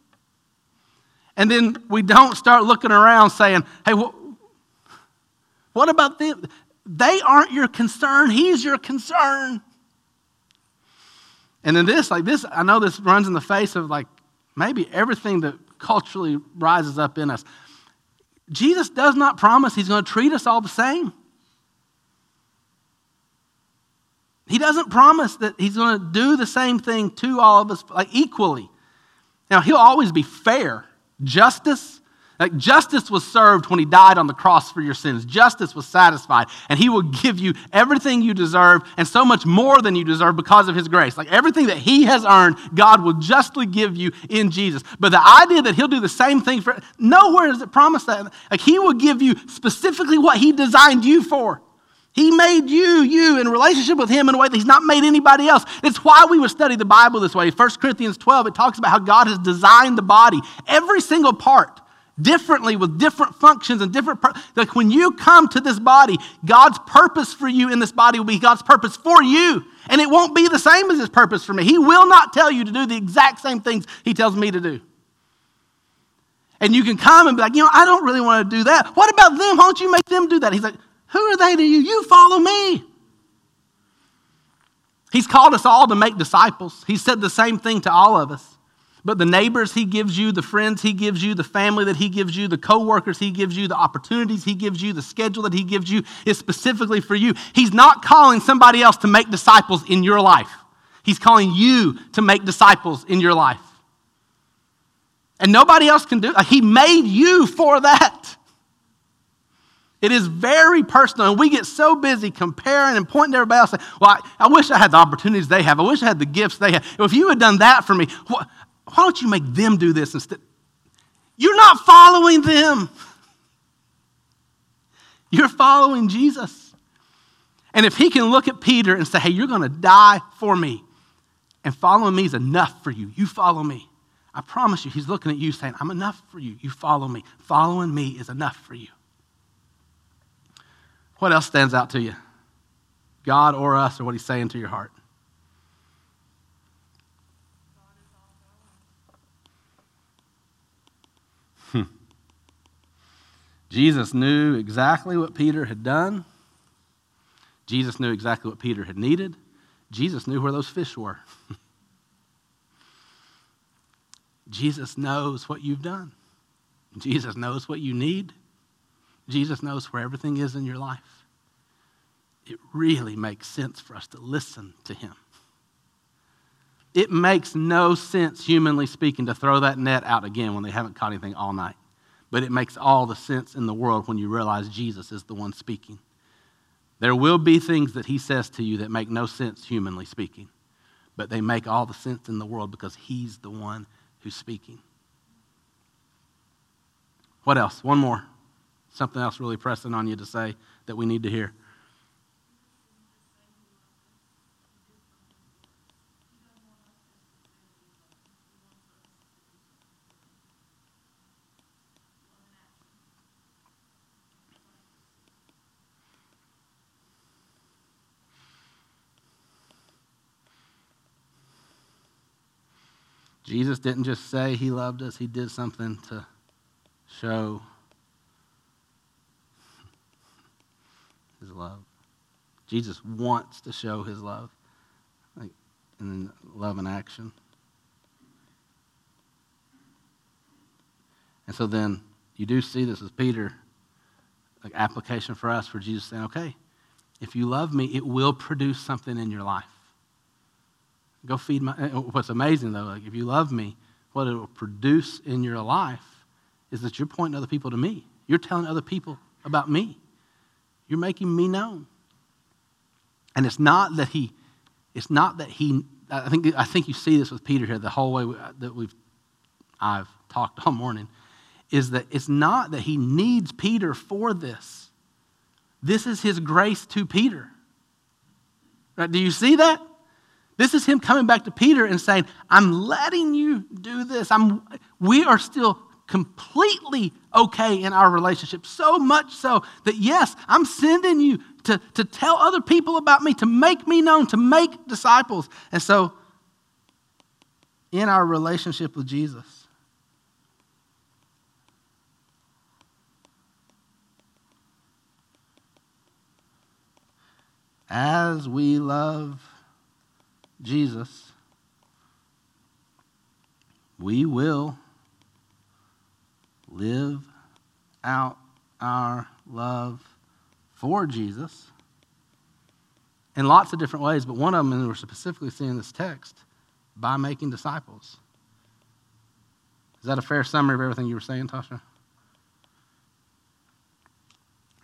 And then we don't start looking around saying, hey, what, what about them? They aren't your concern, he's your concern. And then this, like this, I know this runs in the face of like maybe everything that culturally rises up in us. Jesus does not promise he's going to treat us all the same. He doesn't promise that he's going to do the same thing to all of us like equally. Now, he'll always be fair. Justice like justice was served when he died on the cross for your sins. Justice was satisfied, and he will give you everything you deserve and so much more than you deserve because of his grace. Like everything that he has earned, God will justly give you in Jesus. But the idea that he'll do the same thing for nowhere does it promise that. Like he will give you specifically what he designed you for. He made you, you, in relationship with Him in a way that He's not made anybody else. It's why we would study the Bible this way. 1 Corinthians 12, it talks about how God has designed the body, every single part differently with different functions and different pur- like when you come to this body god's purpose for you in this body will be god's purpose for you and it won't be the same as his purpose for me. He will not tell you to do the exact same things he tells me to do. And you can come and be like you know i don't really want to do that. What about them? Why don't you make them do that? He's like who are they to you you follow me he's called us all to make disciples he said the same thing to all of us but the neighbors he gives you, the friends he gives you, the family that he gives you, the coworkers he gives you, the opportunities he gives you, the schedule that he gives you is specifically for you. He's not calling somebody else to make disciples in your life. He's calling you to make disciples in your life. And nobody else can do it. He made you for that. It is very personal, and we get so busy comparing and pointing to everybody else. Saying, well, I, I, wish I had the opportunities they have. I wish I had the gifts they have. If you had done that for me, what, why don't you make them do this instead? You're not following them. You're following Jesus. And if he can look at Peter and say, hey, you're going to die for me, and following me is enough for you, you follow me. I promise you, he's looking at you saying, I'm enough for you. You follow me. Following me is enough for you. What else stands out to you? God or us, or what he's saying to your heart? Hmm. Jesus knew exactly what Peter had done. Jesus knew exactly what Peter had needed. Jesus knew where those fish were. *laughs* Jesus knows what you've done. Jesus knows what you need. Jesus knows where everything is in your life. It really makes sense for us to listen to him. It makes no sense, humanly speaking, to throw that net out again when they haven't caught anything all night. But it makes all the sense in the world when you realize Jesus is the one speaking. There will be things that he says to you that make no sense, humanly speaking, but they make all the sense in the world because he's the one who's speaking. What else? One more. Something else really pressing on you to say that we need to hear. Jesus didn't just say he loved us, he did something to show love. Jesus wants to show his love. Like, and love in action. And so then you do see this as Peter, like application for us, for Jesus saying, okay, if you love me, it will produce something in your life. Go feed my. What's amazing though, like if you love me, what it will produce in your life is that you're pointing other people to me. You're telling other people about me. You're making me known. And it's not that he, it's not that he, I think, I think you see this with Peter here the whole way that we've, I've talked all morning, is that it's not that he needs Peter for this. This is his grace to Peter. Right? Do you see that? This is him coming back to Peter and saying, I'm letting you do this. I'm, we are still completely okay in our relationship. So much so that, yes, I'm sending you to, to tell other people about me, to make me known, to make disciples. And so, in our relationship with Jesus, as we love Jesus, we will live out our love for Jesus in lots of different ways, but one of them, and we're specifically seeing this text, by making disciples. Is that a fair summary of everything you were saying, Tasha?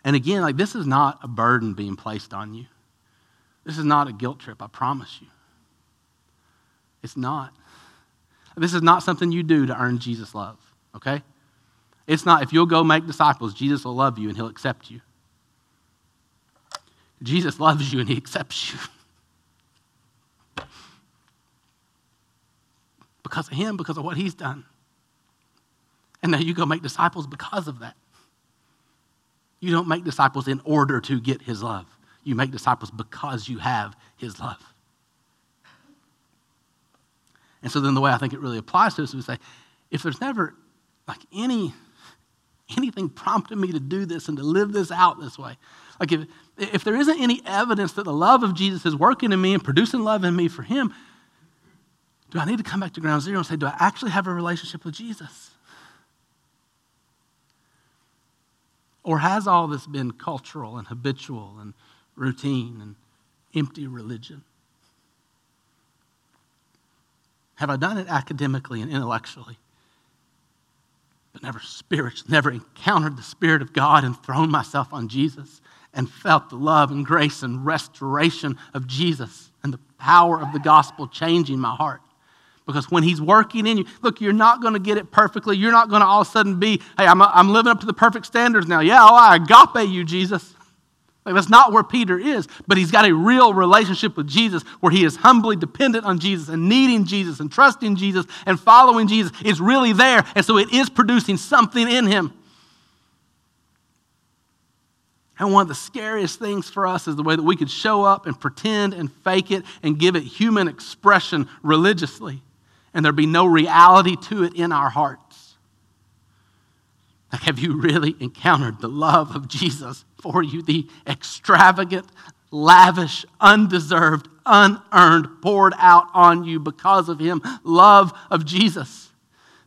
And again, like this is not a burden being placed on you. This is not a guilt trip, I promise you. It's not. This is not something you do to earn Jesus' love, okay? It's not, if you'll go make disciples, Jesus will love you and he'll accept you. Jesus loves you and he accepts you. *laughs* because of him, because of what he's done. And now you go make disciples because of that. You don't make disciples in order to get his love. You make disciples because you have his love. And so then the way I think it really applies to us is we say, if there's never like any anything prompting me to do this and to live this out this way. Like if, if there isn't any evidence that the love of Jesus is working in me and producing love in me for him, do I need to come back to ground zero and say, do I actually have a relationship with Jesus? Or has all this been cultural and habitual and routine and empty religion? Have I done it academically and intellectually? But never spiritually, never encountered the Spirit of God and thrown myself on Jesus and felt the love and grace and restoration of Jesus and the power of the gospel changing my heart. Because when He's working in you, look, you're not going to get it perfectly. You're not going to all of a sudden be, hey, I'm, I'm living up to the perfect standards now. Yeah, oh, I agape you, Jesus. Like, that's not where Peter is, but he's got a real relationship with Jesus where he is humbly dependent on Jesus and needing Jesus and trusting Jesus and following Jesus is really there. And so it is producing something in him. And one of the scariest things for us is the way that we could show up and pretend and fake it and give it human expression religiously, and there be no reality to it in our heart. Have you really encountered the love of Jesus for you? The extravagant, lavish, undeserved, unearned, poured out on you because of Him love of Jesus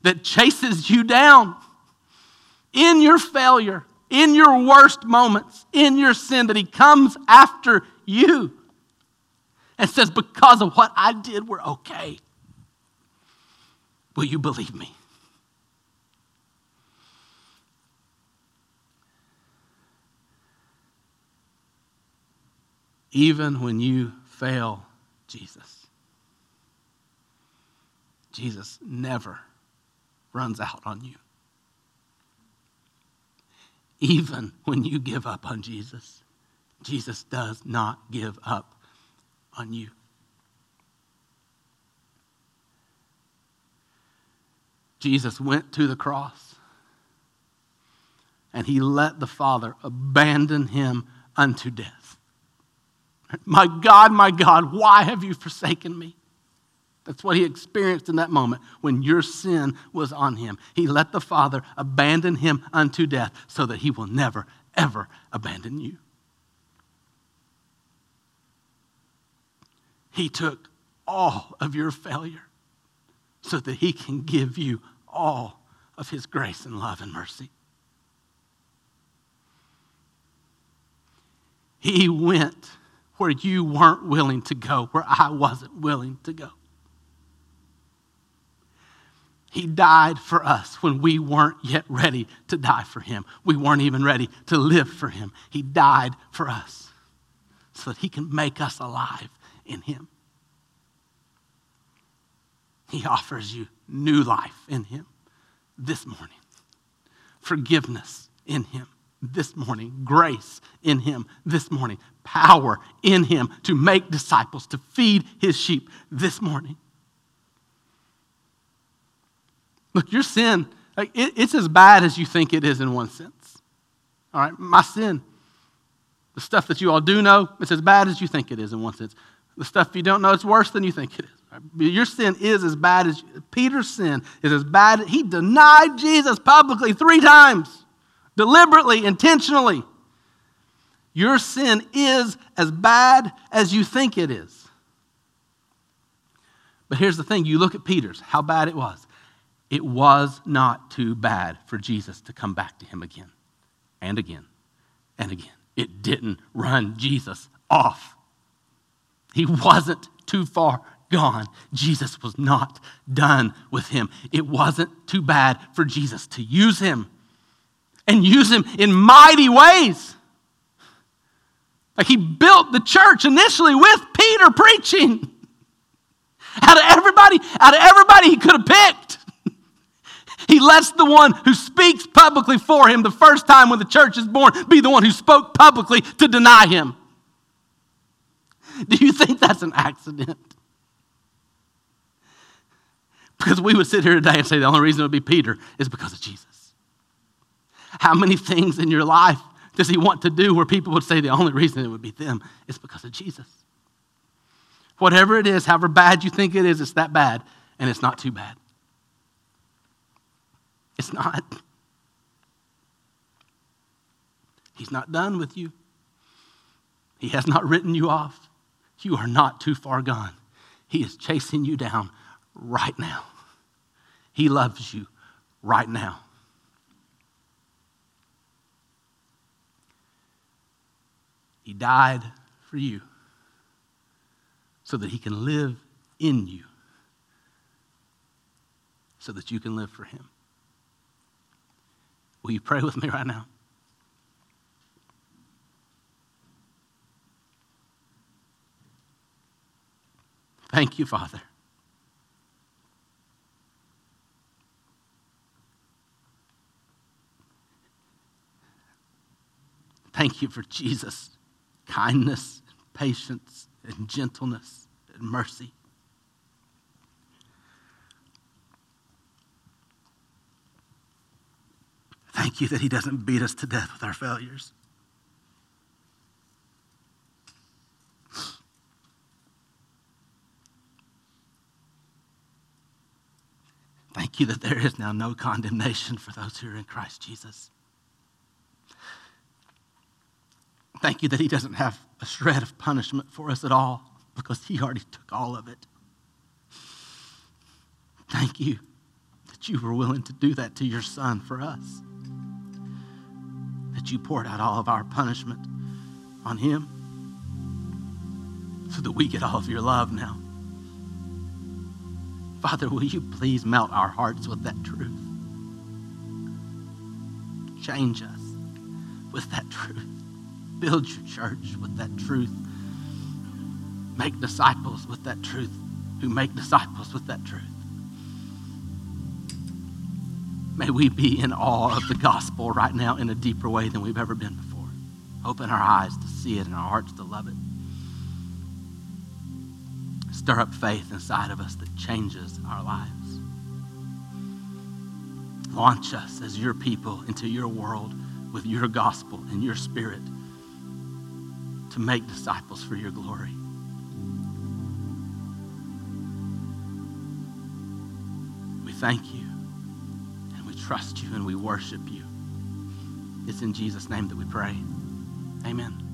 that chases you down in your failure, in your worst moments, in your sin, that He comes after you and says, Because of what I did, we're okay. Will you believe me? Even when you fail Jesus. Jesus never runs out on you. Even when you give up on Jesus, Jesus does not give up on you. Jesus went to the cross and he let the Father abandon him unto death. My God, my God, why have you forsaken me? That's what he experienced in that moment when your sin was on him. He let the Father abandon him unto death so that he will never, ever abandon you. He took all of your failure so that he can give you all of his grace and love and mercy. He went where you weren't willing to go, where I wasn't willing to go. He died for us when we weren't yet ready to die for Him. We weren't even ready to live for Him. He died for us so that He can make us alive in Him. He offers you new life in Him this morning, forgiveness in Him this morning, grace in Him this morning, power in Him to make disciples, to feed His sheep this morning. Look, your sin, like, it, it's as bad as you think it is in one sense. All right, my sin, the stuff that you all do know, it's as bad as you think it is in one sense. The stuff you don't know, it's worse than you think it is. Your sin is as bad as Peter's sin is as bad. He denied Jesus publicly three times, deliberately, intentionally. Your sin is as bad as you think it is. But here's the thing you look at Peter's, how bad it was. It was not too bad for Jesus to come back to him again and again and again. It didn't run Jesus off. He wasn't too far gone. Jesus was not done with him. It wasn't too bad for Jesus to use him and use him in mighty ways. Like he built the church initially with Peter preaching. Out of everybody, out of everybody he could have picked. He lets the one who speaks publicly for him the first time when the church is born be the one who spoke publicly to deny him. Do you think that's an accident? Because we would sit here today and say the only reason it would be Peter is because of Jesus. How many things in your life does he want to do where people would say the only reason it would be them is because of Jesus? Whatever it is, however bad you think it is, it's that bad, and it's not too bad. It's not. He's not done with you. He has not written you off. You are not too far gone. He is chasing you down right now. He loves you right now. He died for you so that he can live in you, so that you can live for him. Will you pray with me right now? Thank you, Father. Thank you for Jesus' kindness, patience, and gentleness and mercy. Thank you that He doesn't beat us to death with our failures. Thank you that there is now no condemnation for those who are in Christ Jesus. Thank you that He doesn't have a shred of punishment for us at all because He already took all of it. Thank you that you were willing to do that to your Son for us. That you poured out all of our punishment on Him so that we get all of your love now. Father, will you please melt our hearts with that truth? Change us with that truth. Build your church with that truth. Make disciples with that truth who make disciples with that truth. May we be in awe of the gospel right now in a deeper way than we've ever been before. Open our eyes to see it and our hearts to love it. Stir up faith inside of us that changes our lives. Launch us as your people into your world with your gospel and your spirit to make disciples for your glory. We thank you and we trust you and we worship you. It's in Jesus' name that we pray. Amen.